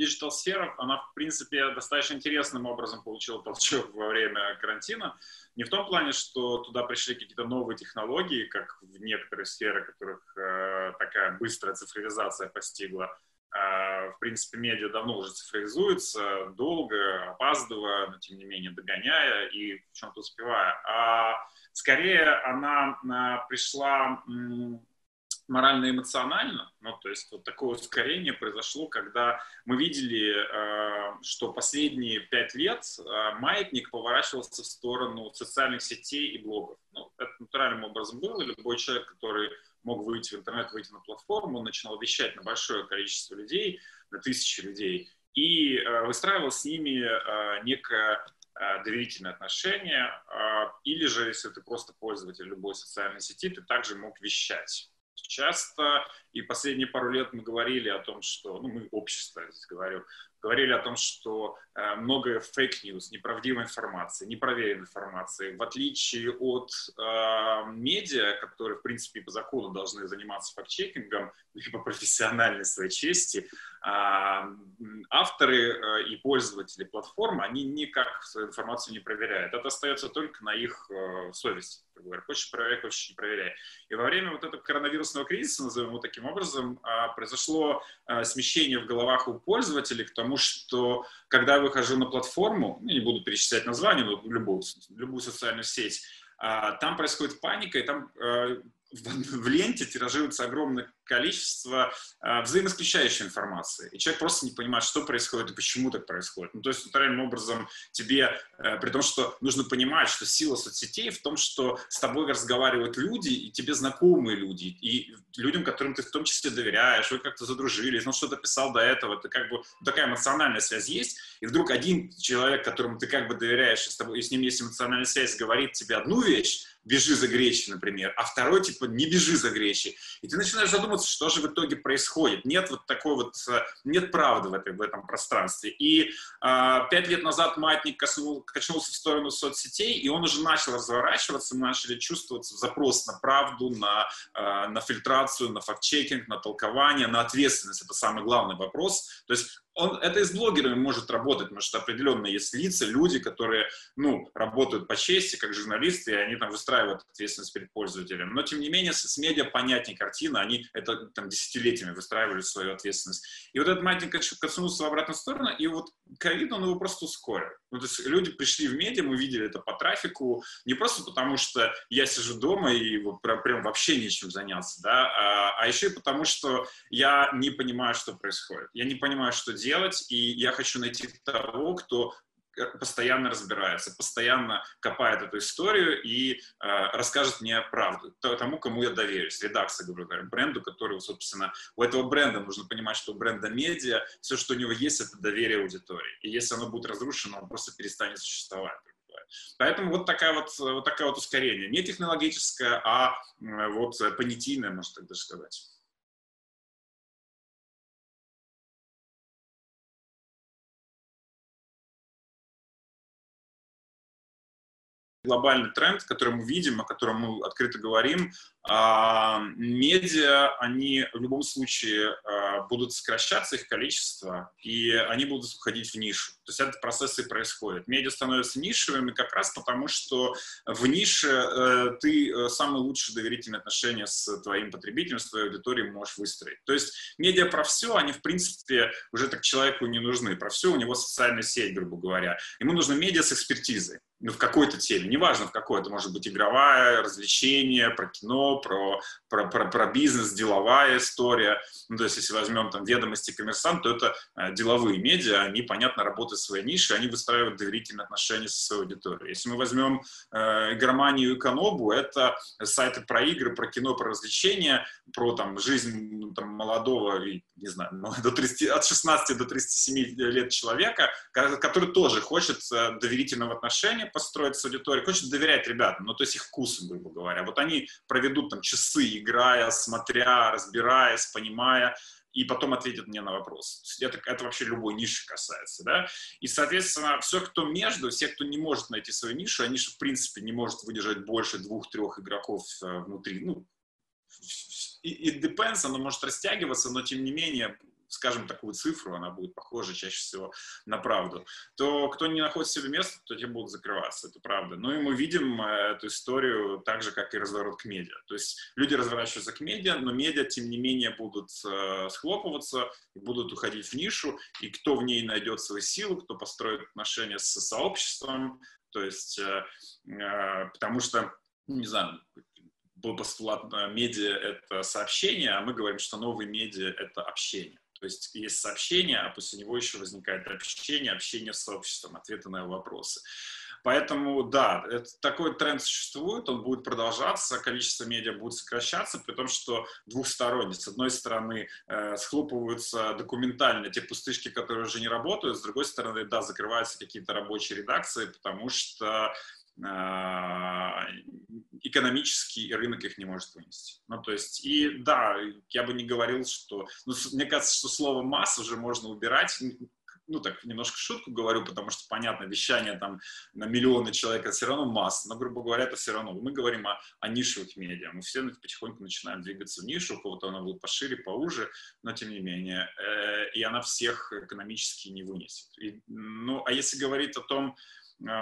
digital-сфера, она, в принципе, достаточно интересным образом получила толчок во время карантина. Не в том плане, что туда пришли какие-то новые технологии, как в некоторых сферах, которых э, такая быстрая цифровизация постигла. Э, в принципе, медиа давно уже цифровизуется, долго, опаздывая, но тем не менее догоняя и в чем-то успевая. А скорее она э, пришла морально-эмоционально, ну, то есть вот такое ускорение произошло, когда мы видели, э, что последние пять лет э, маятник поворачивался в сторону социальных сетей и блогов. Ну, это натуральным образом было. Любой человек, который мог выйти в интернет, выйти на платформу, он начинал вещать на большое количество людей, на тысячи людей, и э, выстраивал с ними некое доверительное отношение, или же, если ты просто пользователь любой социальной сети, ты также мог вещать часто, и последние пару лет мы говорили о том, что, ну, мы общество, здесь говорю, говорили о том, что э, много fake news, неправдивой информации, непроверенной информации, в отличие от э, медиа, которые, в принципе, по закону должны заниматься факт-чекингом, и по профессиональной своей чести, э, авторы э, и пользователи платформы, они никак свою информацию не проверяют. Это остается только на их э, совести. Говоря. Хочешь проверяй, хочешь не проверяй. И во время вот этого коронавирусного кризиса, назовем его таким образом, э, произошло э, смещение в головах у пользователей к тому, потому что когда я выхожу на платформу, ну, не буду перечислять название, но любую, любую социальную сеть, а, там происходит паника, и там э, в, в ленте тиражируется огромное количество э, взаимоисключающей информации. И человек просто не понимает, что происходит и почему так происходит. Ну, то есть, натуральным образом тебе, э, при том, что нужно понимать, что сила соцсетей в том, что с тобой разговаривают люди, и тебе знакомые люди, и людям, которым ты в том числе доверяешь, вы как-то задружились, ну, что-то писал до этого, это как бы такая эмоциональная связь есть, и вдруг один человек, которому ты как бы доверяешь, и с, тобой, и с ним есть эмоциональная связь, говорит тебе одну вещь, бежи за гречей, например, а второй, типа, не бежи за гречей. И ты начинаешь задумываться, что же в итоге происходит. Нет вот такой вот, э, нет правды в, этой, в этом пространстве. И э, пять лет назад маятник косну, качнулся в сторону соцсетей, и он уже начал разворачиваться, мы начали чувствовать запрос на правду, на, э, на фильтрацию, на факт-чекинг, на толкование, на ответственность. Это самый главный вопрос. То есть он, это и с блогерами может работать, потому что определенно есть лица, люди, которые, ну, работают по чести, как журналисты, и они там выстраивают ответственность перед пользователем. Но, тем не менее, с, с медиа понятнее картина, они это там десятилетиями выстраивали свою ответственность. И вот этот маятник коснулся в обратную сторону, и вот ковид, он его просто ускорил. Ну, то есть люди пришли в медиа, мы видели это по трафику, не просто потому, что я сижу дома и вот прям, прям вообще нечем заняться, да, а, а еще и потому, что я не понимаю, что происходит. Я не понимаю, что делать, и я хочу найти того, кто постоянно разбирается, постоянно копает эту историю и э, расскажет мне правду, тому, кому я доверюсь, редакция, грубо говоря, бренду, который, собственно, у этого бренда нужно понимать, что у бренда медиа, все, что у него есть, это доверие аудитории. И если оно будет разрушено, он просто перестанет существовать. Поэтому вот такая вот, вот такая вот ускорение. Не технологическое, а вот понятийное, можно так даже сказать. Глобальный тренд, который мы видим, о котором мы открыто говорим, а, медиа, они в любом случае а, будут сокращаться, их количество, и они будут уходить в нишу. То есть этот процесс и происходит. Медиа становятся нишевыми как раз потому, что в нише э, ты э, самые лучшие доверительные отношения с твоим потребителем, с твоей аудиторией можешь выстроить. То есть медиа про все, они в принципе уже так человеку не нужны. Про все у него социальная сеть, грубо говоря. Ему нужно медиа с экспертизой ну, в какой-то теме, неважно в какой, это может быть игровая, развлечение, про кино, про, про, про, про бизнес, деловая история. Ну, то есть, если возьмем там ведомости коммерсант, то это э, деловые медиа, они, понятно, работают в своей нише, они выстраивают доверительные отношения со своей аудиторией. Если мы возьмем э, игроманию и Канобу, это сайты про игры, про кино, про развлечения, про там жизнь ну, там, молодого, не знаю, до 30, от 16 до 37 лет человека, который тоже хочет э, доверительного отношения, построить с аудиторией, хочет доверять ребятам, ну, то есть их вкусом, грубо говоря. Вот они проведут там часы, играя, смотря, разбираясь, понимая, и потом ответят мне на вопрос. Это, это вообще любой ниши касается, да. И, соответственно, все, кто между, все, кто не может найти свою нишу, они же, в принципе, не может выдержать больше двух-трех игроков э, внутри, ну, it depends, оно может растягиваться, но, тем не менее, скажем такую цифру, она будет похожа чаще всего на правду, то кто не находит себе места, то те будут закрываться, это правда. Ну и мы видим э, эту историю так же, как и разворот к медиа. То есть люди разворачиваются к медиа, но медиа, тем не менее, будут э, схлопываться, будут уходить в нишу, и кто в ней найдет свои силы, кто построит отношения с сообществом, то есть, э, потому что, ну, не знаю, был постулат медиа — это сообщение, а мы говорим, что новые медиа — это общение. То есть есть сообщение, а после него еще возникает общение, общение с сообществом, ответы на вопросы. Поэтому, да, это, такой тренд существует, он будет продолжаться, количество медиа будет сокращаться, при том, что двухсторонне. С одной стороны, э, схлопываются документально те пустышки, которые уже не работают, с другой стороны, да, закрываются какие-то рабочие редакции, потому что экономический рынок их не может вынести. Ну, то есть, и да, я бы не говорил, что... Ну, мне кажется, что слово «масса» уже можно убирать ну, так, немножко шутку говорю, потому что, понятно, вещание там на миллионы человек, это все равно масса, но, грубо говоря, это все равно. Мы говорим о, о нишевых медиа, мы все потихоньку начинаем двигаться в нишу, у кого-то она будет пошире, поуже, но тем не менее, э, и она всех экономически не вынесет. И, ну, а если говорить о том, э,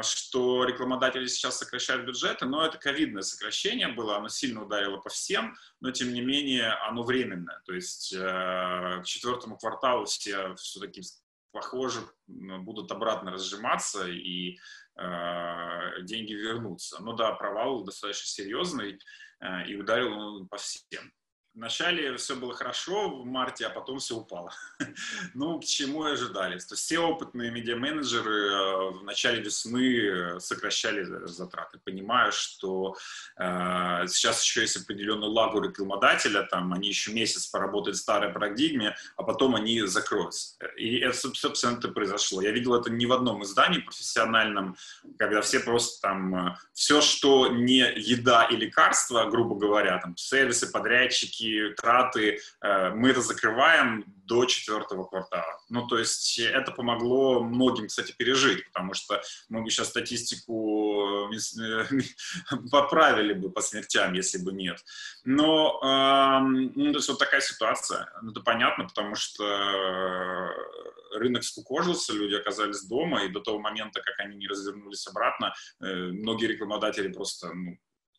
что рекламодатели сейчас сокращают бюджеты, но это ковидное сокращение было, оно сильно ударило по всем, но тем не менее оно временное. То есть э, к четвертому кварталу все все-таки похоже, будут обратно разжиматься и э, деньги вернутся. Но да, провал достаточно серьезный э, и ударил он по всем. Вначале все было хорошо в марте, а потом все упало. ну, к чему и ожидались. То есть все опытные медиа-менеджеры э, в начале весны э, сокращали затраты, понимая, что э, сейчас еще есть определенный лагу рекламодателя, там они еще месяц поработают в старой парадигме, а потом они закроются. И это, собственно, это произошло. Я видел это не в одном издании профессиональном, когда все просто там, э, все, что не еда и лекарства, грубо говоря, там сервисы, подрядчики, траты, э, мы это закрываем до четвертого квартала. Ну, то есть это помогло многим, кстати, пережить, потому что мы бы сейчас статистику э, поправили бы по смертям, если бы нет. Но, эм, ну, то есть вот такая ситуация. Ну, это понятно, потому что рынок скукожился, люди оказались дома, и до того момента, как они не развернулись обратно, э, многие рекламодатели просто ну,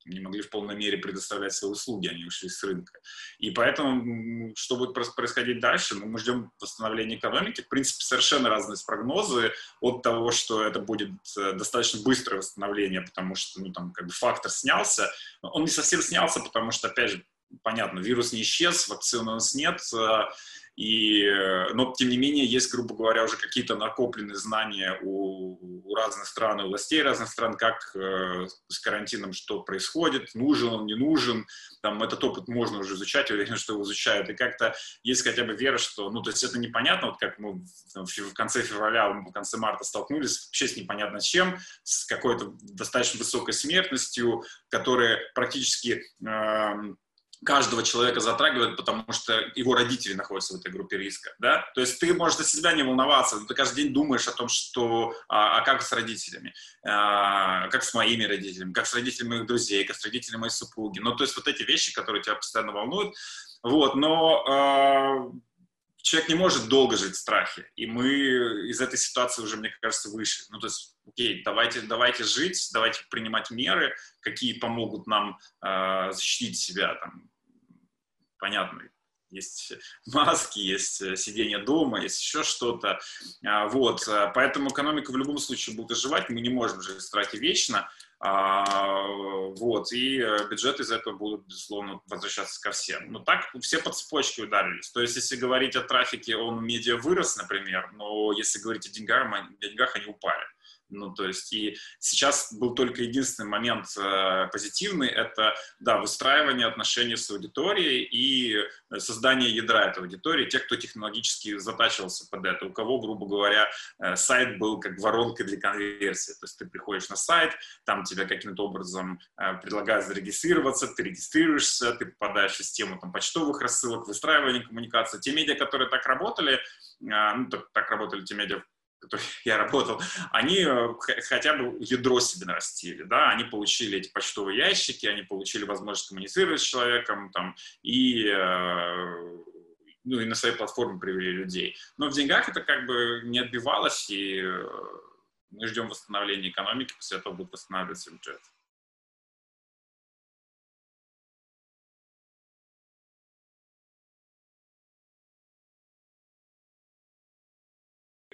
не могли в полной мере предоставлять свои услуги, они ушли с рынка. И поэтому, что будет происходить дальше, ну, мы ждем восстановления экономики. В принципе, совершенно разные прогнозы от того, что это будет э, достаточно быстрое восстановление, потому что ну, там, как бы фактор снялся. Он не совсем снялся, потому что, опять же, понятно, вирус не исчез, вакцины у нас нет, э, и, э, но, тем не менее, есть, грубо говоря, уже какие-то накопленные знания у, у разных стран, у властей разных стран, как э, с карантином, что происходит, нужен он, не нужен. Там этот опыт можно уже изучать, я уверен, что его изучают. И как-то есть хотя бы вера, что, ну, то есть это непонятно, вот как мы в конце февраля, в конце марта столкнулись вообще с непонятно чем, с какой-то достаточно высокой смертностью, которая практически э, каждого человека затрагивает, потому что его родители находятся в этой группе риска, да? То есть ты можешь за себя не волноваться, но ты каждый день думаешь о том, что, а, а как с родителями, а, как с моими родителями, как с родителями моих друзей, как с родителями моей супруги. Ну, то есть вот эти вещи, которые тебя постоянно волнуют, вот, но а, человек не может долго жить в страхе, и мы из этой ситуации уже, мне кажется, выше. Ну, то есть, окей, давайте, давайте жить, давайте принимать меры, какие помогут нам э, защитить себя, там, понятно, есть маски, есть э, сидение дома, есть еще что-то. А, вот, э, поэтому экономика в любом случае будет оживать, мы не можем жить в страхе вечно. А, вот, и э, бюджеты из этого будут, безусловно, возвращаться ко всем. Но так все по цепочке ударились. То есть, если говорить о трафике, он медиа вырос, например, но если говорить о деньгах, о деньгах они упали. Ну, то есть, и сейчас был только единственный момент э, позитивный, это, да, выстраивание отношений с аудиторией и создание ядра этой аудитории, тех, кто технологически затачивался под это, у кого, грубо говоря, э, сайт был как воронка для конверсии. То есть ты приходишь на сайт, там тебе каким-то образом э, предлагают зарегистрироваться, ты регистрируешься, ты попадаешь в систему там, почтовых рассылок, выстраивания коммуникации. Те медиа, которые так работали, э, ну, так, так работали те медиа, которых я работал, они э, хотя бы ядро себе нарастили, да, они получили эти почтовые ящики, они получили возможность коммуницировать с человеком, там, и, э, ну, и на своей платформе привели людей. Но в деньгах это как бы не отбивалось, и мы ждем восстановления экономики, после этого будет восстанавливаться бюджет.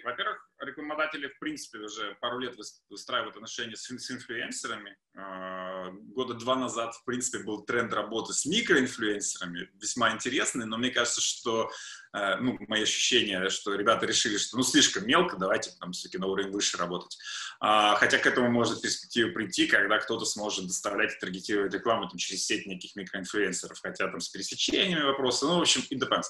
Во-первых, рекламодатели, в принципе, уже пару лет выстраивают отношения с, с инфлюенсерами. А, года два назад, в принципе, был тренд работы с микроинфлюенсерами, весьма интересный, но мне кажется, что Э, ну, мои ощущения, что ребята решили, что ну слишком мелко, давайте там все-таки на уровень выше работать. А, хотя к этому может перспектива прийти, когда кто-то сможет доставлять и таргетировать рекламу там, через сеть неких микроинфлюенсеров, хотя там с пересечениями вопросы, ну, в общем, it depends.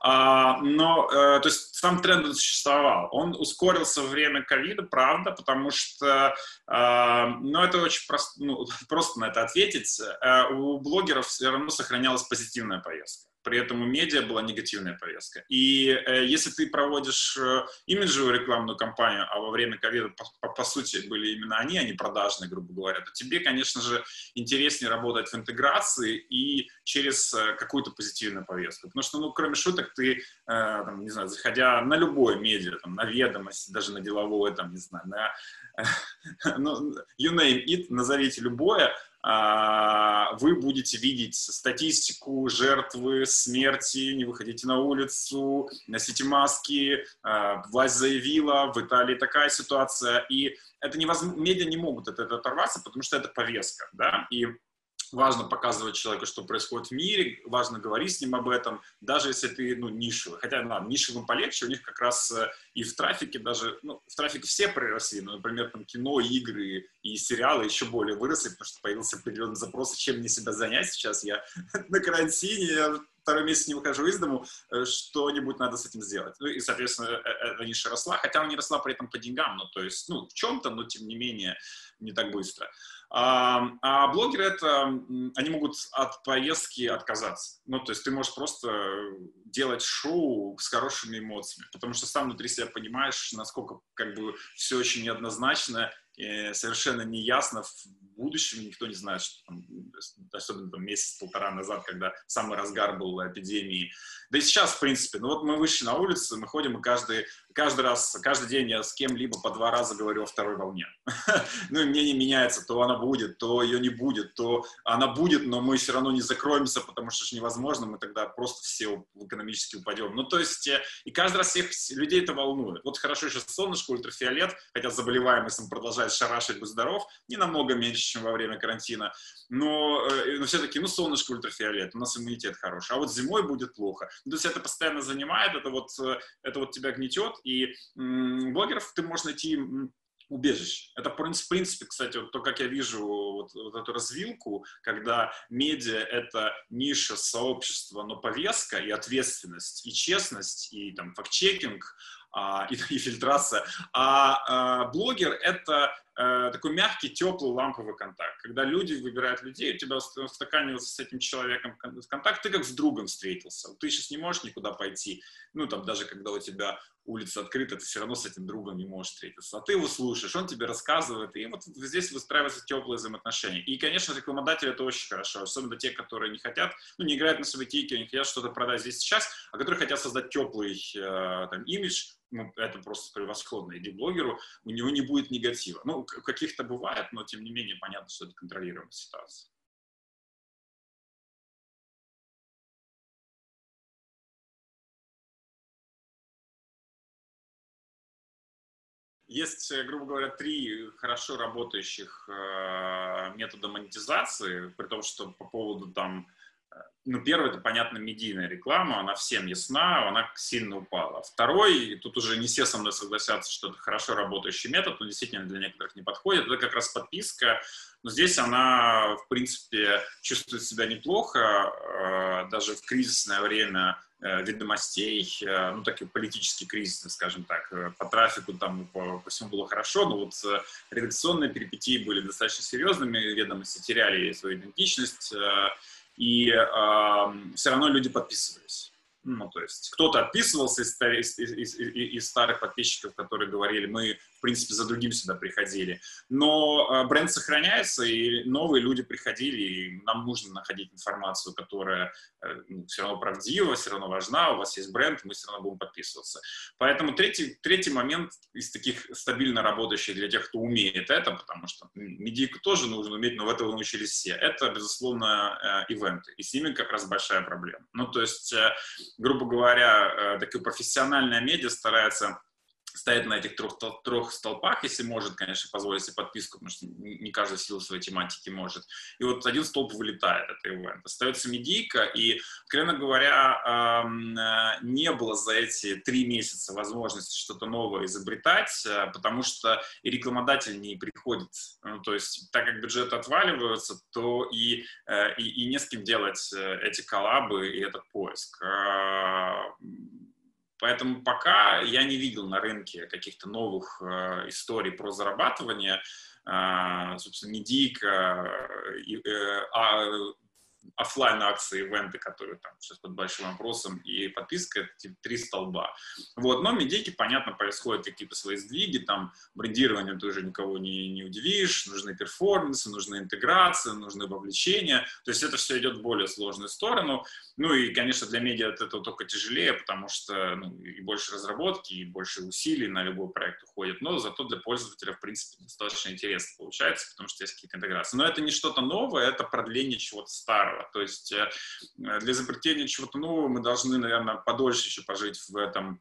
А, но, а, то есть сам тренд существовал. Он ускорился во время ковида, правда, потому что, а, ну, это очень просто, ну, просто на это ответить. А, у блогеров все равно сохранялась позитивная повестка при этом у медиа была негативная повестка. И э, если ты проводишь э, имиджевую рекламную кампанию, а во время ковида, по, по, по сути, были именно они, а не продажные, грубо говоря, то тебе, конечно же, интереснее работать в интеграции и через э, какую-то позитивную повестку. Потому что, ну, кроме шуток, ты, э, там, не знаю, заходя на любое медиа, там, на ведомости, даже на деловое, там, не знаю, на, ну, you name it, назовите любое, а, вы будете видеть статистику жертвы, смерти, не выходите на улицу, носите маски, а, власть заявила, в Италии такая ситуация, и это невозможно, медиа не могут от этого оторваться, потому что это повестка, да, и важно показывать человеку, что происходит в мире, важно говорить с ним об этом, даже если ты, ну, нишевый. Хотя, ладно, нишевым полегче, у них как раз э, и в трафике даже, ну, в трафике все приросли, но, например, там кино, игры и сериалы еще более выросли, потому что появился определенный запрос, чем мне себя занять сейчас. Я на карантине, я второй месяц не выхожу из дому, э, что-нибудь надо с этим сделать. Ну и, соответственно, э, эта ниша росла, хотя она не росла при этом по деньгам, ну, то есть, ну, в чем-то, но тем не менее не так быстро. А, блогеры это, они могут от поездки отказаться. Ну, то есть ты можешь просто делать шоу с хорошими эмоциями, потому что сам внутри себя понимаешь, насколько как бы все очень неоднозначно, и совершенно неясно в будущем, никто не знает, что там, особенно там месяц-полтора назад, когда самый разгар был эпидемии. Да и сейчас, в принципе, ну вот мы вышли на улицу, мы ходим, и каждый, каждый раз, каждый день я с кем-либо по два раза говорю о второй волне. ну и мнение меняется, то она будет, то ее не будет, то она будет, но мы все равно не закроемся, потому что это невозможно, мы тогда просто все экономически упадем. Ну то есть, э, и каждый раз всех людей это волнует. Вот хорошо сейчас солнышко, ультрафиолет, хотя заболеваемость продолжает шарашить, быть здоров, не намного меньше, чем во время карантина, но, э, но все-таки, ну, солнышко, ультрафиолет, у нас иммунитет хороший, а вот зимой будет плохо. Ну, то есть это постоянно занимает, это вот, э, это вот тебя гнетет, и м- блогеров ты можешь найти убежище. Это, в принципе, кстати, вот то, как я вижу вот, вот эту развилку, когда медиа — это ниша сообщества, но повестка и ответственность, и честность, и там факт-чекинг, а, и, и фильтрация. А, а блогер — это такой мягкий, теплый, ламповый контакт. Когда люди выбирают людей, у тебя устаканивается с этим человеком контакт, ты как с другом встретился. Ты сейчас не можешь никуда пойти. Ну, там, даже когда у тебя улица открыта, ты все равно с этим другом не можешь встретиться. А ты его слушаешь, он тебе рассказывает, и вот здесь выстраиваются теплые взаимоотношения. И, конечно, рекламодатели это очень хорошо, особенно те, которые не хотят, ну, не играют на событийке, не хотят что-то продать здесь сейчас, а которые хотят создать теплый э, там, имидж, ну, это просто превосходно. Иди блогеру, у него не будет негатива. Ну, каких-то бывает, но тем не менее понятно, что это контролируемая ситуация. Есть, э, грубо говоря, три хорошо работающих э, метода монетизации, при том, что по поводу там ну, первый, это, понятно, медийная реклама, она всем ясна, она сильно упала. Второй, тут уже не все со мной согласятся, что это хорошо работающий метод, но действительно для некоторых не подходит, это как раз подписка, но здесь она, в принципе, чувствует себя неплохо, э, даже в кризисное время э, ведомостей, э, ну, такие политические кризисы, скажем так, по трафику там по, по всему было хорошо, но вот редакционные перипетии были достаточно серьезными, ведомости теряли свою идентичность, и э, все равно люди подписывались. Ну, то есть кто-то отписывался из, из, из, из, из старых подписчиков, которые говорили, мы в принципе, за другим сюда приходили. Но э, бренд сохраняется, и новые люди приходили, и нам нужно находить информацию, которая э, ну, все равно правдива, все равно важна, у вас есть бренд, мы все равно будем подписываться. Поэтому третий, третий момент из таких стабильно работающих для тех, кто умеет это, потому что медийку тоже нужно уметь, но в этого научились все. Это, безусловно, э, ивенты, и с ними как раз большая проблема. Ну, то есть, э, грубо говоря, такое профессиональная медиа старается стоит на этих трех, трех столпах, если может, конечно, позволить себе подписку, потому что не каждый в своей тематики может. И вот один столб вылетает, это ивент. Остается медийка, и, откровенно говоря, э, не было за эти три месяца возможности что-то новое изобретать, э, потому что и рекламодатель не приходит. Ну, то есть, так как бюджеты отваливаются, то и, э, и, и не с кем делать эти коллабы и этот поиск Поэтому пока я не видел на рынке каких-то новых э, историй про зарабатывание. Э, собственно, медийка, э, а, офлайн акции, ивенты, которые там сейчас под большим вопросом, и подписка — это типа три столба. Вот, но медийки, понятно, происходят какие-то свои сдвиги, там брендирование ты уже никого не, не удивишь, нужны перформансы, нужны интеграции, нужны вовлечения, то есть это все идет в более сложную сторону. Ну и, конечно, для медиа от этого только тяжелее, потому что ну, и больше разработки, и больше усилий на любой проект уходит, но зато для пользователя, в принципе, достаточно интересно получается, потому что есть какие-то интеграции. Но это не что-то новое, это продление чего-то старого старого. То есть э, для изобретения чего-то нового мы должны, наверное, подольше еще пожить в этом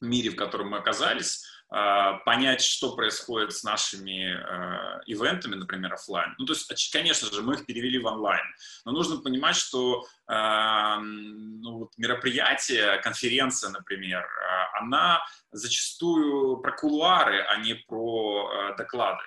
мире, в котором мы оказались, а, понять, что происходит с нашими э, ивентами, например, офлайн. Ну, то есть, конечно же, мы их перевели в онлайн, но нужно понимать, что э, ну, вот мероприятие, конференция, например, она зачастую про кулуары, а не про доклады.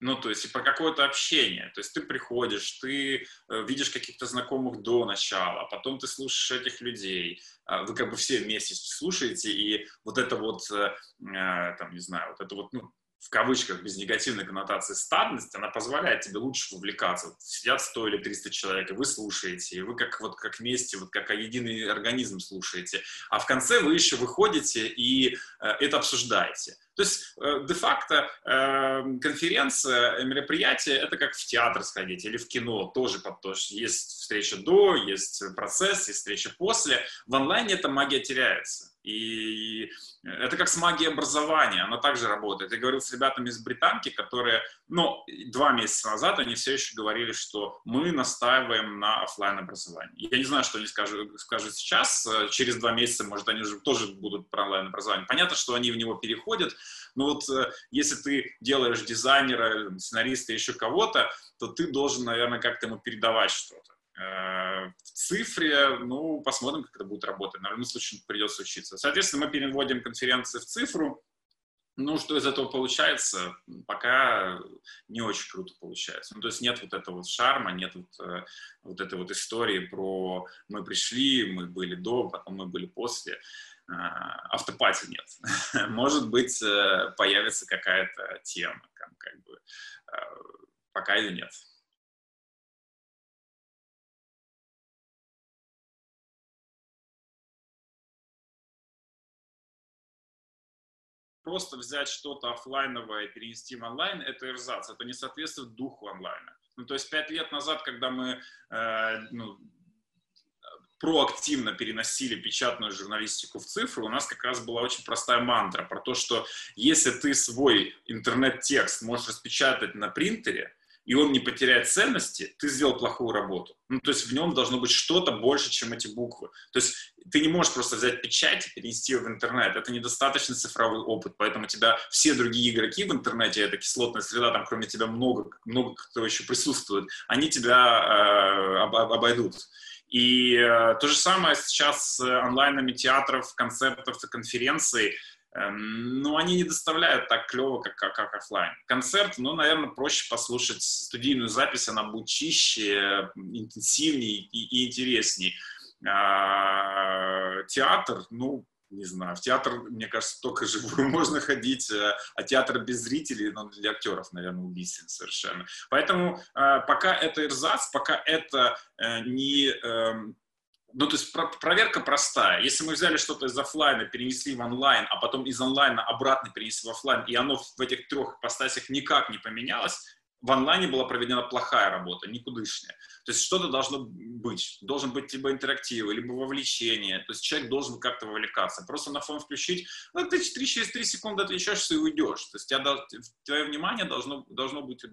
Ну, то есть и про какое-то общение. То есть ты приходишь, ты э, видишь каких-то знакомых до начала, потом ты слушаешь этих людей, э, вы как бы все вместе слушаете, и вот это вот, э, э там, не знаю, вот это вот, ну, в кавычках, без негативной коннотации стадность, она позволяет тебе лучше вовлекаться. Вот сидят 100 или 300 человек, и вы слушаете, и вы как, вот, как вместе, вот как единый организм слушаете. А в конце вы еще выходите и э, это обсуждаете. То есть э, де-факто э, конференция, мероприятие — это как в театр сходить или в кино, тоже под то, что есть встреча до, есть процесс, есть встреча после. В онлайне эта магия теряется. И это как с магией образования, она также работает. Я говорил с ребятами из британки, которые, ну, два месяца назад они все еще говорили, что мы настаиваем на офлайн образовании. Я не знаю, что они скажут, скажут сейчас. Через два месяца, может, они уже тоже будут про онлайн образование. Понятно, что они в него переходят, но вот э, если ты делаешь дизайнера, сценариста, еще кого-то, то ты должен, наверное, как-то ему передавать что-то. Э, в цифре, ну, посмотрим, как это будет работать. На любом случае придется учиться. Соответственно, мы переводим конференции в цифру. Ну, что из этого получается, пока не очень круто получается. Ну, то есть нет вот этого шарма, нет вот, э, вот этой вот истории про мы пришли, мы были до, потом мы были после. Э, автопати нет. Может быть, появится какая-то тема, как бы, пока ее нет. Просто взять что-то офлайновое и перенести в онлайн, это эрзац, это не соответствует духу онлайна. Ну, то есть пять лет назад, когда мы э, ну, проактивно переносили печатную журналистику в цифру, у нас как раз была очень простая мантра про то, что если ты свой интернет-текст можешь распечатать на принтере, и он не потеряет ценности, ты сделал плохую работу. Ну, то есть в нем должно быть что-то больше, чем эти буквы. То есть ты не можешь просто взять печать и перенести ее в интернет. Это недостаточный цифровой опыт, поэтому тебя все другие игроки в интернете, это кислотная среда, там кроме тебя много, много кто еще присутствует, они тебя э, об, обойдут. И э, то же самое сейчас с онлайнами театров, концертов конференций. Эм, но они не доставляют так клево, как, как, как офлайн. Концерт, ну, наверное, проще послушать студийную запись, она будет чище, интенсивнее и, и интересней. А, театр, ну, не знаю, в театр, мне кажется, только живую можно ходить, э, а театр без зрителей, ну, для актеров, наверное, убийствен совершенно. Поэтому э, пока это эрзац, пока это э, не эм, ну, то есть про проверка простая. Если мы взяли что-то из офлайна, перенесли в онлайн, а потом из онлайна обратно перенесли в офлайн, и оно в этих трех ипостасях никак не поменялось, в онлайне была проведена плохая работа, никудышняя. То есть что-то должно быть. Должен быть либо интерактив, либо вовлечение. То есть человек должен как-то вовлекаться. Просто на фон включить, ну, ты через 3 секунды отвлечешься и уйдешь. То есть тебя, твое внимание должно, должно, быть, э,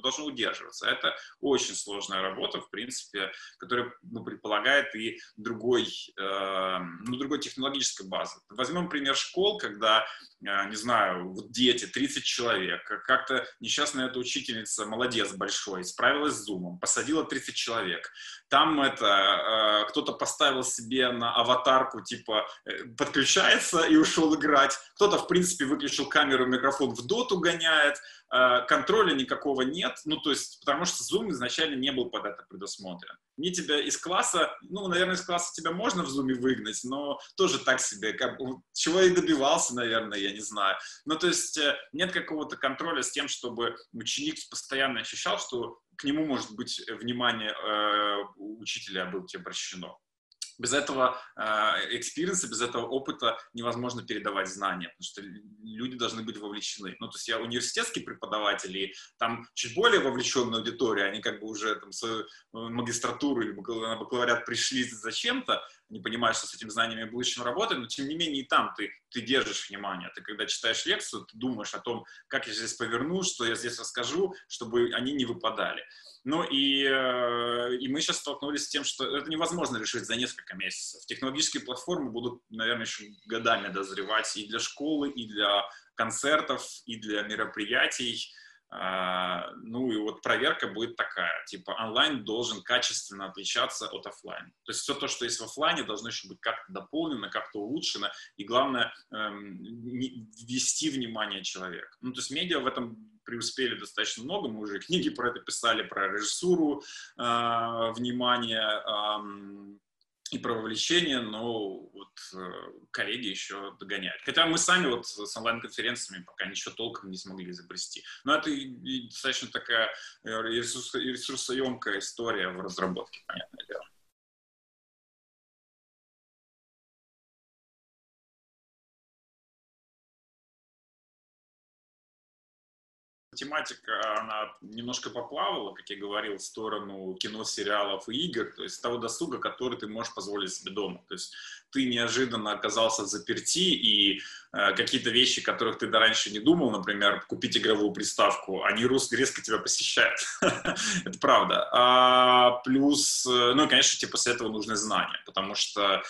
должно удерживаться. Это очень сложная работа, в принципе, которая ну, предполагает и другой, э, ну, другой технологической базы. Возьмем пример школ, когда, э, не знаю, вот дети, 30 человек, как-то несчастная эта учительница, молодец большой, справилась с зумом, посадила 30 человек. Там это э, кто-то поставил себе на аватарку, типа, э, подключается и ушел играть. Кто-то, в принципе, выключил камеру, микрофон в доту гоняет. Э, контроля никакого нет. Ну, то есть, потому что Zoom изначально не был под это предусмотрен. Не тебя из класса, ну, наверное, из класса тебя можно в Zoom выгнать, но тоже так себе. Как, чего и добивался, наверное, я не знаю. Ну, то есть, э, нет какого-то контроля с тем, чтобы ученик постоянно ощущал, что к нему может быть внимание э, учителя было тебе обращено. Без этого experience а, без этого опыта невозможно передавать знания, потому что люди должны быть вовлечены. Ну, то есть я университетский преподаватель, и там чуть более вовлеченная аудитория, они как бы уже там свою э, магистратуру или бакалавриат пришли зачем-то, не понимаешь, что с этими знаниями в будущем работать, но тем не менее и там ты, ты держишь внимание. Ты когда читаешь лекцию, ты думаешь о том, как я здесь поверну, что я здесь расскажу, чтобы они не выпадали. Ну и, э, и мы сейчас столкнулись с тем, что это невозможно решить за несколько месяцев. Технологические платформы будут, наверное, еще годами дозревать и для школы, и для концертов, и для мероприятий. А, ну и вот проверка будет такая, типа онлайн должен качественно отличаться от офлайн. То есть все то, что есть в офлайне, должно еще быть как-то дополнено, как-то улучшено, и главное эм, ввести внимание человека. Ну то есть медиа в этом преуспели достаточно много, мы уже книги про это писали, про режиссуру, э, внимание, э, и про вовлечение, но вот э, коллеги еще догоняют. Хотя мы сами вот с онлайн-конференциями пока ничего толком не смогли изобрести. Но это и, и достаточно такая э, ресурс, ресурсоемкая история в разработке, понятное дело. Тематика, она немножко поплавала, как я говорил, в сторону кино, сериалов и игр, то есть того досуга, который ты можешь позволить себе дома. То есть ты неожиданно оказался в заперти, и э, какие-то вещи, которых ты до раньше не думал, например, купить игровую приставку, они резко тебя посещают. Это правда. А, плюс, э, ну и, конечно, тебе после этого нужны знания, потому что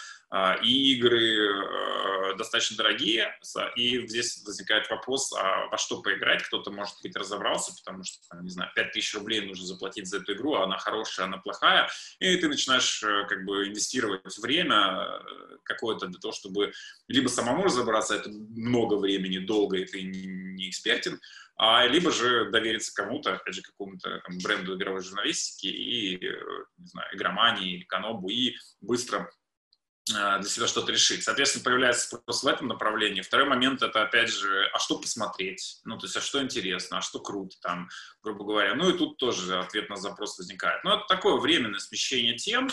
и игры э, достаточно дорогие, и здесь возникает вопрос, а во что поиграть, кто-то, может быть, разобрался, потому что, не знаю, 5000 рублей нужно заплатить за эту игру, а она хорошая, она плохая, и ты начинаешь э, как бы инвестировать время э, какое-то для того, чтобы либо самому разобраться, это много времени, долго, и ты не, экспертен, а либо же довериться кому-то, опять же, какому-то бренду игровой журналистики и, не знаю, игромании канобу, и быстро для себя что-то решить. Соответственно, появляется спрос в этом направлении. Второй момент — это, опять же, а что посмотреть? Ну, то есть, а что интересно, а что круто там, грубо говоря. Ну, и тут тоже ответ на запрос возникает. Но это такое временное смещение тем,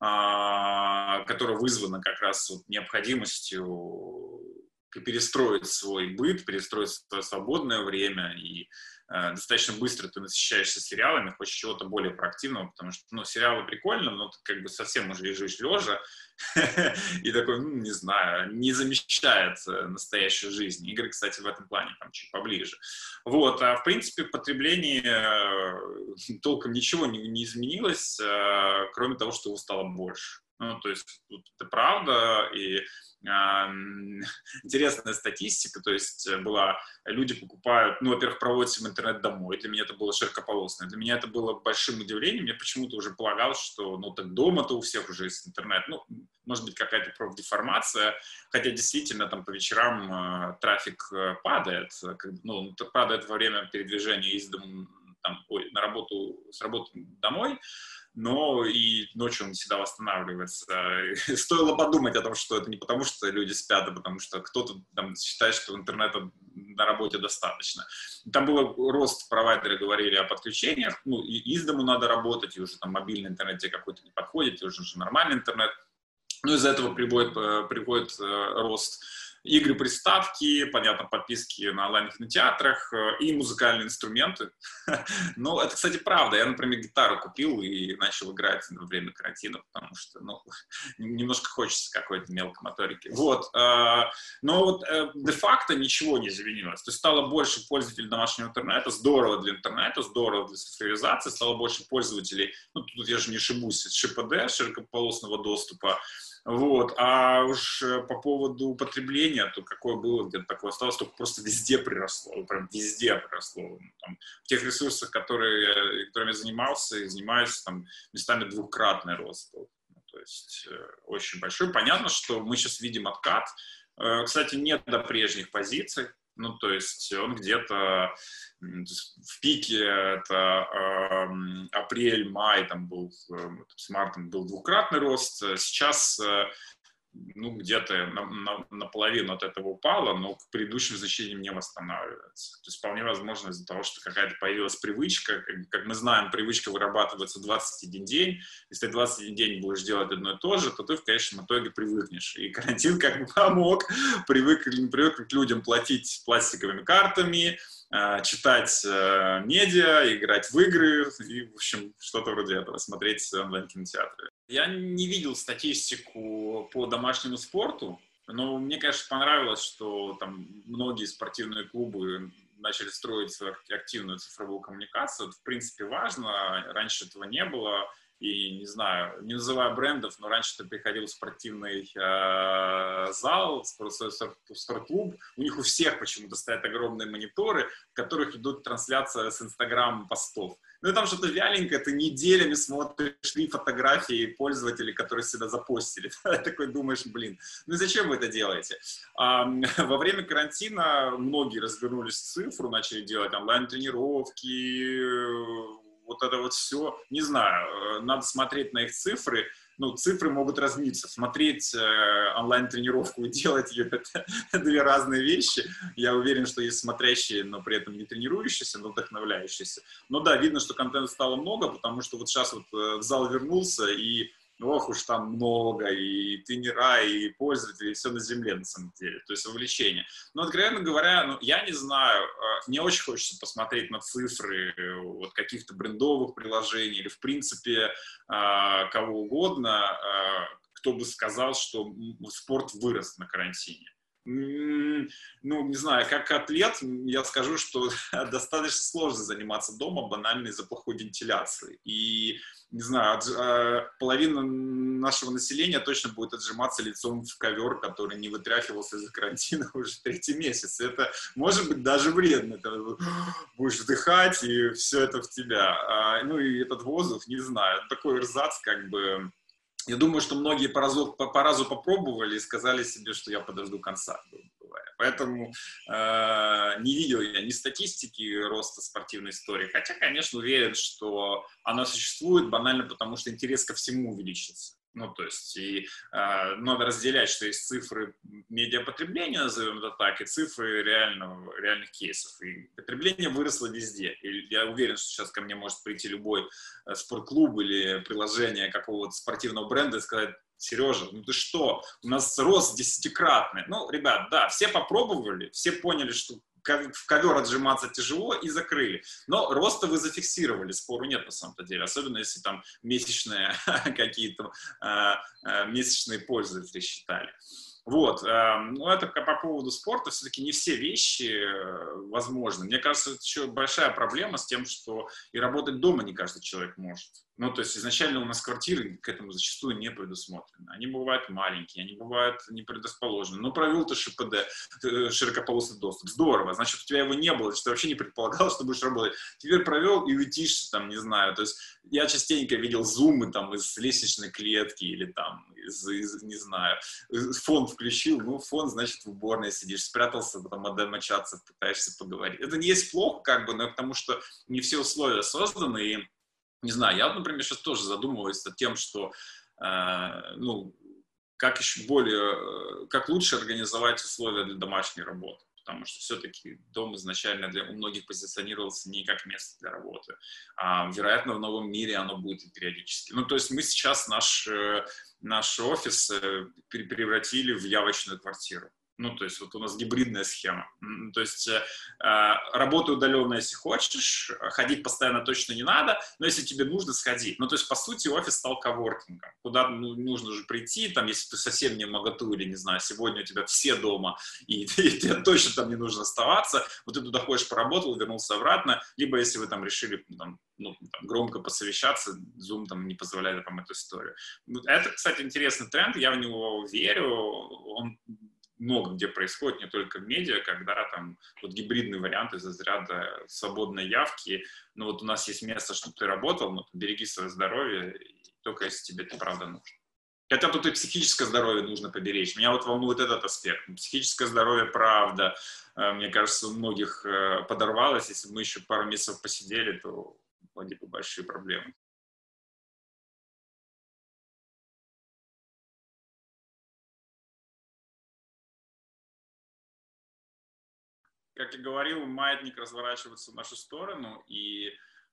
а, которое вызвано как раз вот необходимостью перестроить свой быт, перестроить свое свободное время и Э, достаточно быстро ты насыщаешься сериалами, хочешь чего-то более проактивного, потому что, ну, сериалы прикольно, но ты как бы совсем уже лежишь лежа и такой, ну, не знаю, не замещает э, настоящую жизнь. Игры, кстати, в этом плане там чуть поближе. Вот, а в принципе в потреблении э, толком ничего не, не изменилось, кроме того, что его стало больше. Ну, то есть это правда, и интересная статистика, то есть э, была, люди покупают, ну, во-первых, проводят им интернет домой, для меня это было широкополосное, для меня это было большим удивлением, мне почему-то уже полагалось, что, ну, так дома-то у всех уже есть интернет, ну, может быть, какая-то профдеформация, хотя действительно там по вечерам э, трафик э, падает, ну, падает во время передвижения из дома там, ой, на работу, с работы домой, но и ночью он всегда восстанавливается. Стоило подумать о том, что это не потому, что люди спят, а потому что кто-то там считает, что интернета на работе достаточно. Там был рост, провайдеры говорили о подключениях, ну, и из дому надо работать, и уже там мобильный интернет тебе какой-то не подходит, и уже нормальный интернет Ну, из-за этого приводит, приводит рост игры, приставки, понятно, подписки на онлайн-кинотеатрах э, и музыкальные инструменты. ну, это, кстати, правда. Я, например, гитару купил и начал играть во время карантина, потому что, ну, немножко хочется какой-то мелкой моторики. Вот. Э, но вот э, де-факто ничего не изменилось. То есть стало больше пользователей домашнего интернета, здорово для интернета, здорово для цифровизации, стало больше пользователей, ну, тут я же не ошибусь, ШПД, широкополосного доступа, вот. А уж э, по поводу употребления, то какое было, где-то такое осталось, только просто везде приросло, прям везде приросло. Там, в тех ресурсах, которые, которыми я занимался и занимаюсь, там местами двукратный рост был. Ну, то есть э, очень большой. Понятно, что мы сейчас видим откат. Э, кстати, нет до прежних позиций. Ну, то есть он где-то в пике, это э, апрель, май, там был, э, с мартом был двукратный рост. Сейчас э, ну, где-то на, на, наполовину от этого упало, но к предыдущим значениям не восстанавливается. То есть вполне возможно из-за того, что какая-то появилась привычка, как, как мы знаем, привычка вырабатывается 21 день, если ты 21 день будешь делать одно и то же, то ты в конечном итоге привыкнешь. И карантин как бы помог, привык, привык к людям платить пластиковыми картами, э, читать э, медиа, играть в игры и, в общем, что-то вроде этого, смотреть онлайн-кинотеатры. Я не видел статистику по домашнему спорту, но мне, конечно, понравилось, что там многие спортивные клубы начали строить активную цифровую коммуникацию. Это, в принципе, важно. Раньше этого не было. И, не знаю, не называя брендов, но раньше ты приходил в спортивный э, зал, спортклуб, у них у всех почему-то стоят огромные мониторы, в которых идут трансляция с инстаграм-постов. Ну и там что-то вяленькое, ты неделями смотришь три фотографии пользователей, которые себя запостили. Такой думаешь, блин, ну зачем вы это делаете? Во время карантина многие развернулись в цифру, начали делать онлайн-тренировки, вот это вот все. Не знаю, э, надо смотреть на их цифры, ну, цифры могут разниться. Смотреть э, онлайн-тренировку и делать ее — это две разные вещи. Я уверен, что есть смотрящие, но при этом не тренирующиеся, но вдохновляющиеся. Но да, видно, что контента стало много, потому что вот сейчас вот э, в зал вернулся, и ох уж там много, и тренера, и пользователи, и все на земле, на самом деле, то есть вовлечение. Но, откровенно говоря, ну, я не знаю, а, мне очень хочется посмотреть на цифры вот каких-то брендовых приложений или, в принципе, а, кого угодно, а, кто бы сказал, что спорт вырос на карантине ну, не знаю, как атлет, я скажу, что достаточно сложно заниматься дома банально из-за плохой вентиляции. И не знаю, а, половина нашего населения точно будет отжиматься лицом в ковер, который не вытряхивался из-за карантина уже третий месяц. Это может быть даже вредно. Ты будешь вдыхать, и все это в тебя. А, ну и этот воздух, не знаю, такой рзац, как бы... Я думаю, что многие по разу, по, по разу попробовали и сказали себе, что я подожду конца. Поэтому э, не видел я ни статистики роста спортивной истории, хотя, конечно, уверен, что она существует банально потому, что интерес ко всему увеличится. Ну, то есть, и э, надо разделять, что есть цифры медиапотребления, назовем это так, и цифры реального, реальных кейсов. И потребление выросло везде. И я уверен, что сейчас ко мне может прийти любой э, спортклуб или приложение какого-то спортивного бренда и сказать, Сережа, ну ты что, у нас рост десятикратный. Ну, ребят, да, все попробовали, все поняли, что в ковер отжиматься тяжело и закрыли. Но роста вы зафиксировали, спору нет на самом-то деле, особенно если там месячные какие-то э, э, месячные пользователи считали. Вот, э, ну это по поводу спорта, все-таки не все вещи э, возможны. Мне кажется, это еще большая проблема с тем, что и работать дома не каждый человек может. Ну, то есть изначально у нас квартиры к этому зачастую не предусмотрены. Они бывают маленькие, они бывают не предрасположены. Ну, провел ты ШПД, э, широкополосный доступ. Здорово. Значит, у тебя его не было, что ты вообще не предполагал, что будешь работать. Теперь провел и уйдишь, там, не знаю. То есть я частенько видел зумы там из лестничной клетки или там из, из не знаю, фон включил, ну, фон, значит, в уборной сидишь, спрятался, потом отдомочаться, пытаешься поговорить. Это не есть плохо, как бы, но потому что не все условия созданы, и не знаю, я, например, сейчас тоже задумываюсь над тем, что, э, ну, как еще более, э, как лучше организовать условия для домашней работы. потому что все-таки дом изначально для, у многих позиционировался не как место для работы. А, вероятно, в новом мире оно будет и периодически. Ну, то есть мы сейчас наш, э, наш офис э, превратили в явочную квартиру. Ну, то есть вот у нас гибридная схема. То есть э, а, работай удаленно, если хочешь, ходить постоянно точно не надо, но если тебе нужно, сходи. Ну, то есть, по сути, офис стал коворкингом, куда ну, нужно же прийти, там, если ты совсем не моготу или, не знаю, сегодня у тебя все дома, и, и тебе точно там не нужно оставаться, вот ты туда ходишь, поработал, вернулся обратно, либо если вы там решили там, ну, там, громко посовещаться, Zoom там не позволяет вам эту историю. Это, кстати, интересный тренд, я в него верю, он много где происходит, не только в медиа, когда там вот гибридный вариант из разряда свободной явки. Ну вот у нас есть место, чтобы ты работал, но береги свое здоровье, только если тебе это правда нужно. Хотя тут и психическое здоровье нужно поберечь. Меня вот волнует этот аспект. Психическое здоровье, правда, э, мне кажется, у многих э, подорвалось. Если бы мы еще пару месяцев посидели, то были бы большие проблемы. Как я говорил, маятник разворачивается в нашу сторону, и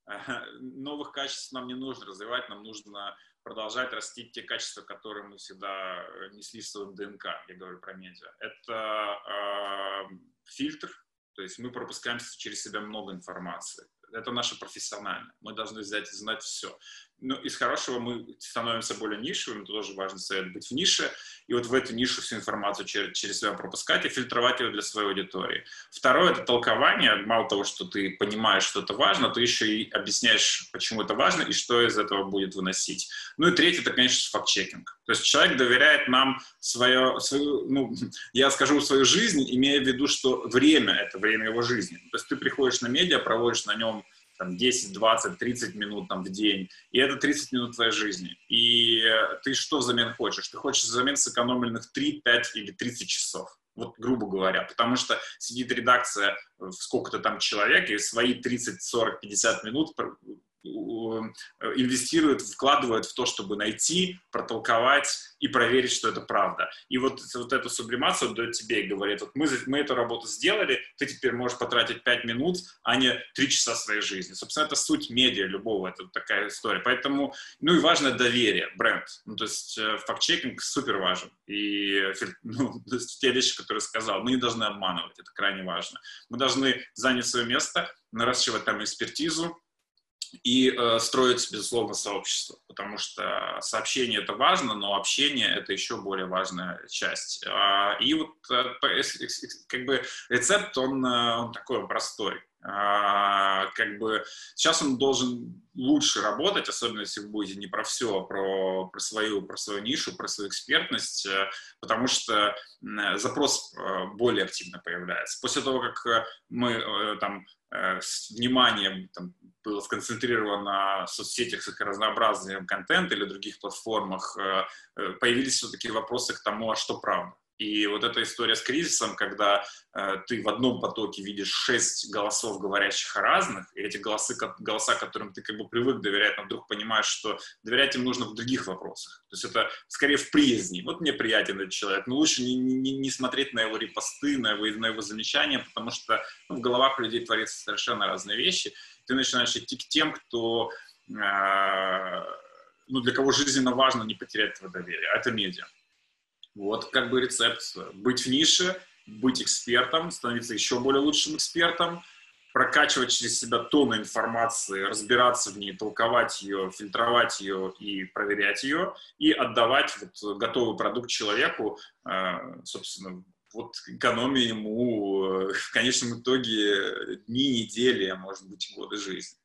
э, новых качеств нам не нужно развивать, нам нужно продолжать растить те качества, которые мы всегда э, несли в своем ДНК, я говорю про медиа. Это э, фильтр, то есть мы пропускаем через себя много информации. Это наше профессиональное. Мы должны взять и знать все ну, из хорошего мы становимся более нишевыми, это тоже важный совет, быть в нише, и вот в эту нишу всю информацию через, через себя пропускать и фильтровать ее для своей аудитории. Второе — это толкование. Мало того, что ты понимаешь, что это важно, ты еще и объясняешь, почему это важно и что из этого будет выносить. Ну и третье — это, конечно, факт-чекинг. То есть человек доверяет нам свое, свою, ну, я скажу, свою жизнь, имея в виду, что время — это время его жизни. То есть ты приходишь на медиа, проводишь на нем там 10, 20, 30 минут там, в день, и это 30 минут твоей жизни. И ты что взамен хочешь? Ты хочешь взамен сэкономленных 3, 5 или 30 часов. Вот грубо говоря, потому что сидит редакция в сколько-то там человек, и свои 30, 40, 50 минут Э, инвестируют, вкладывают в то, чтобы найти, протолковать и проверить, что это правда. И вот, вот эту сублимацию дает тебе и говорит, вот мы, мы эту работу сделали, ты теперь можешь потратить 5 минут, а не 3 часа своей жизни. Собственно, это суть медиа любого, это такая история. Поэтому, ну и важно доверие, бренд. Ну, то есть э, факт-чекинг супер важен. И ну, то есть, те вещи, которые сказал, мы не должны обманывать, это крайне важно. Мы должны занять свое место, наращивать там экспертизу, и э, строить, безусловно, сообщество, потому что сообщение это важно, но общение это еще более важная часть. А, и вот э, как бы рецепт он, э, он такой простой. А, как бы сейчас он должен лучше работать, особенно если вы будете не про все, а про, про, свою, про свою нишу, про свою экспертность, э, потому что запрос э, более активно появляется. После того, как э, мы там с вниманием там, было сконцентрировано на соцсетях с их разнообразием контента или других платформах, появились все-таки вопросы к тому, а что правда. И вот эта история с кризисом, когда э, ты в одном потоке видишь шесть голосов, говорящих о разных, и эти голосы, голоса, которым ты как бы привык доверять, но вдруг понимаешь, что доверять им нужно в других вопросах. То есть это скорее в приязни. Вот мне приятен этот человек, но лучше не, не, не смотреть на его репосты, на его, на его замечания, потому что ну, в головах людей творятся совершенно разные вещи. Ты начинаешь идти к тем, кто, э, ну, для кого жизненно важно не потерять твое доверие. А это медиа. Вот как бы рецепт. Быть в нише, быть экспертом, становиться еще более лучшим экспертом, прокачивать через себя тонны информации, разбираться в ней, толковать ее, фильтровать ее и проверять ее, и отдавать вот готовый продукт человеку, э, собственно, вот экономия ему э, в конечном итоге дни, недели, а может быть годы жизни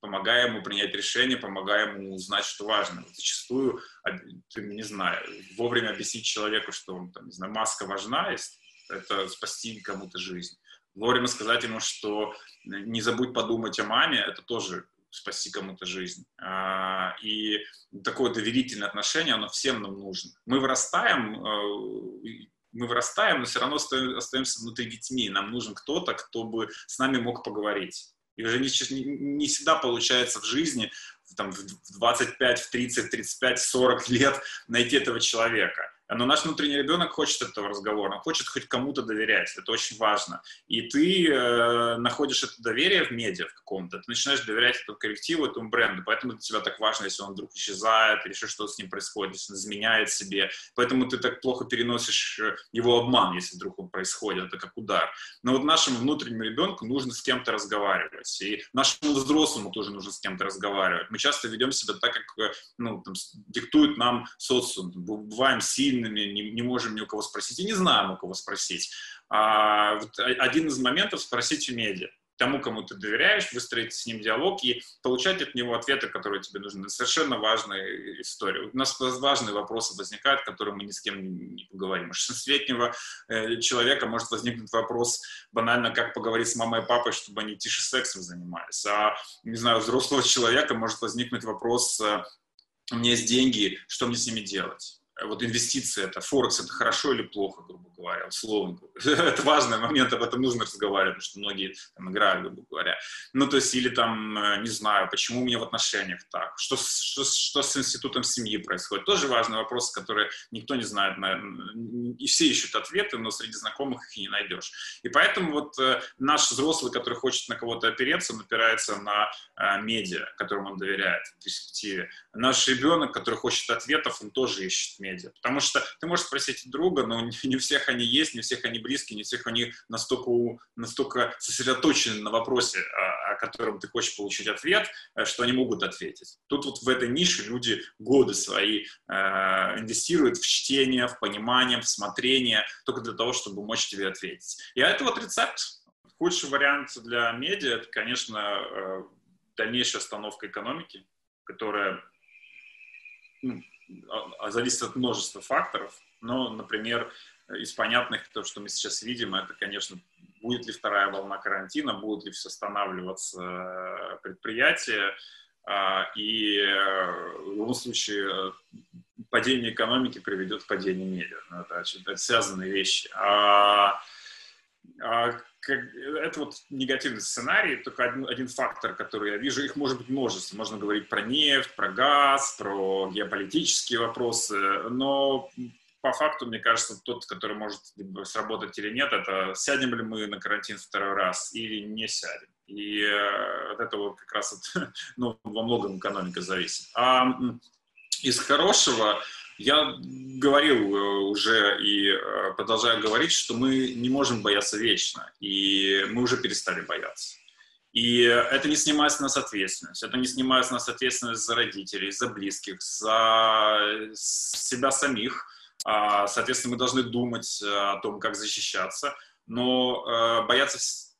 помогая ему принять решение, помогая ему узнать, что важно. Зачастую, ты, не знаю, вовремя объяснить человеку, что он, там, не знаю, маска важна, это спасти кому-то жизнь. Вовремя сказать ему, что не забудь подумать о маме, это тоже спасти кому-то жизнь. А, и такое доверительное отношение, оно всем нам нужно. Мы вырастаем, э, мы вырастаем, но все равно остаемся внутри детьми. Нам нужен кто-то, кто бы с нами мог поговорить. И уже не, не всегда получается в жизни там, в 25, в 30, 35, 40 лет найти этого человека. Но наш внутренний ребенок хочет этого разговора, он хочет хоть кому-то доверять, это очень важно. И ты э, находишь это доверие в медиа в каком-то, ты начинаешь доверять этому коллективу, этому бренду, поэтому для тебя так важно, если он вдруг исчезает, или что с ним происходит, если он изменяет себе, поэтому ты так плохо переносишь э, его обман, если вдруг он происходит, это как удар. Но вот нашему внутреннему ребенку нужно с кем-то разговаривать, и нашему взрослому тоже нужно с кем-то разговаривать. Мы часто ведем себя так, как э, ну, там, диктует нам социум, бываем сильными, не, не можем ни у кого спросить, и не знаем у кого спросить. А, вот один из моментов спросить у медиа тому, кому ты доверяешь, выстроить с ним диалог и получать от него ответы, которые тебе нужны. Это совершенно важная история. У нас важные вопросы возникают, которые мы ни с кем не поговорим. У 16-летнего э, человека может возникнуть вопрос банально, как поговорить с мамой и папой, чтобы они тише сексом занимались. А, не знаю, у взрослого человека может возникнуть вопрос, э, у меня есть деньги, что мне с ними делать? Вот инвестиции, это Форекс, это хорошо или плохо, грубо говоря, условно. это важный момент, об этом нужно разговаривать, потому что многие там играют, грубо говоря. Ну, то есть, или там, э, не знаю, почему у меня в отношениях так, что, что, что с институтом семьи происходит. Тоже важный вопрос, который никто не знает, и все ищут ответы, но среди знакомых их и не найдешь. И поэтому вот э, наш взрослый, который хочет на кого-то опереться, он опирается на э, медиа, которым он доверяет в перспективе. Наш ребенок, который хочет ответов, он тоже ищет медиа медиа. Потому что ты можешь спросить друга, но не всех они есть, не всех они близкие, не всех они настолько, настолько сосредоточены на вопросе, о, о котором ты хочешь получить ответ, э, что они могут ответить. Тут вот в этой нише люди годы свои э, инвестируют в чтение, в понимание, в смотрение, только для того, чтобы мочь тебе ответить. И это вот рецепт. Худший вариант для медиа – это, конечно, э, дальнейшая остановка экономики, которая ну, а, а зависит от множества факторов. Но, например, из понятных, то, что мы сейчас видим, это, конечно, будет ли вторая волна карантина, будут ли все останавливаться э, предприятия, а, и э, в любом случае э, падение экономики приведет к падению медиа. Ну, это, это связанные вещи. А, а это вот негативный сценарий, только один, один фактор, который я вижу, их может быть множество. Можно говорить про нефть, про газ, про геополитические вопросы, но по факту, мне кажется, тот, который может сработать или нет, это сядем ли мы на карантин второй раз или не сядем. И э, от этого как раз от, ну, во многом экономика зависит. А из хорошего я говорил э, уже и э, продолжаю говорить, что мы не можем бояться вечно, и мы уже перестали бояться. И это не снимает с нас ответственность. Это не снимает с нас ответственность за родителей, за близких, за себя самих. А, соответственно, мы должны думать э, о том, как защищаться. Но бояться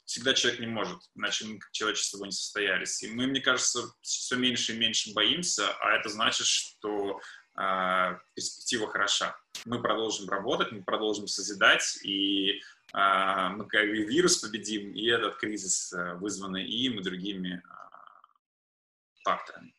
всегда человек не может, иначе мы как человечество не состоялись. И мы, мне кажется, все меньше и меньше боимся, а это значит, что перспектива хороша. Мы продолжим работать, мы продолжим созидать, и а, мы как вирус победим, и этот кризис, э, вызванный им и другими а, факторами.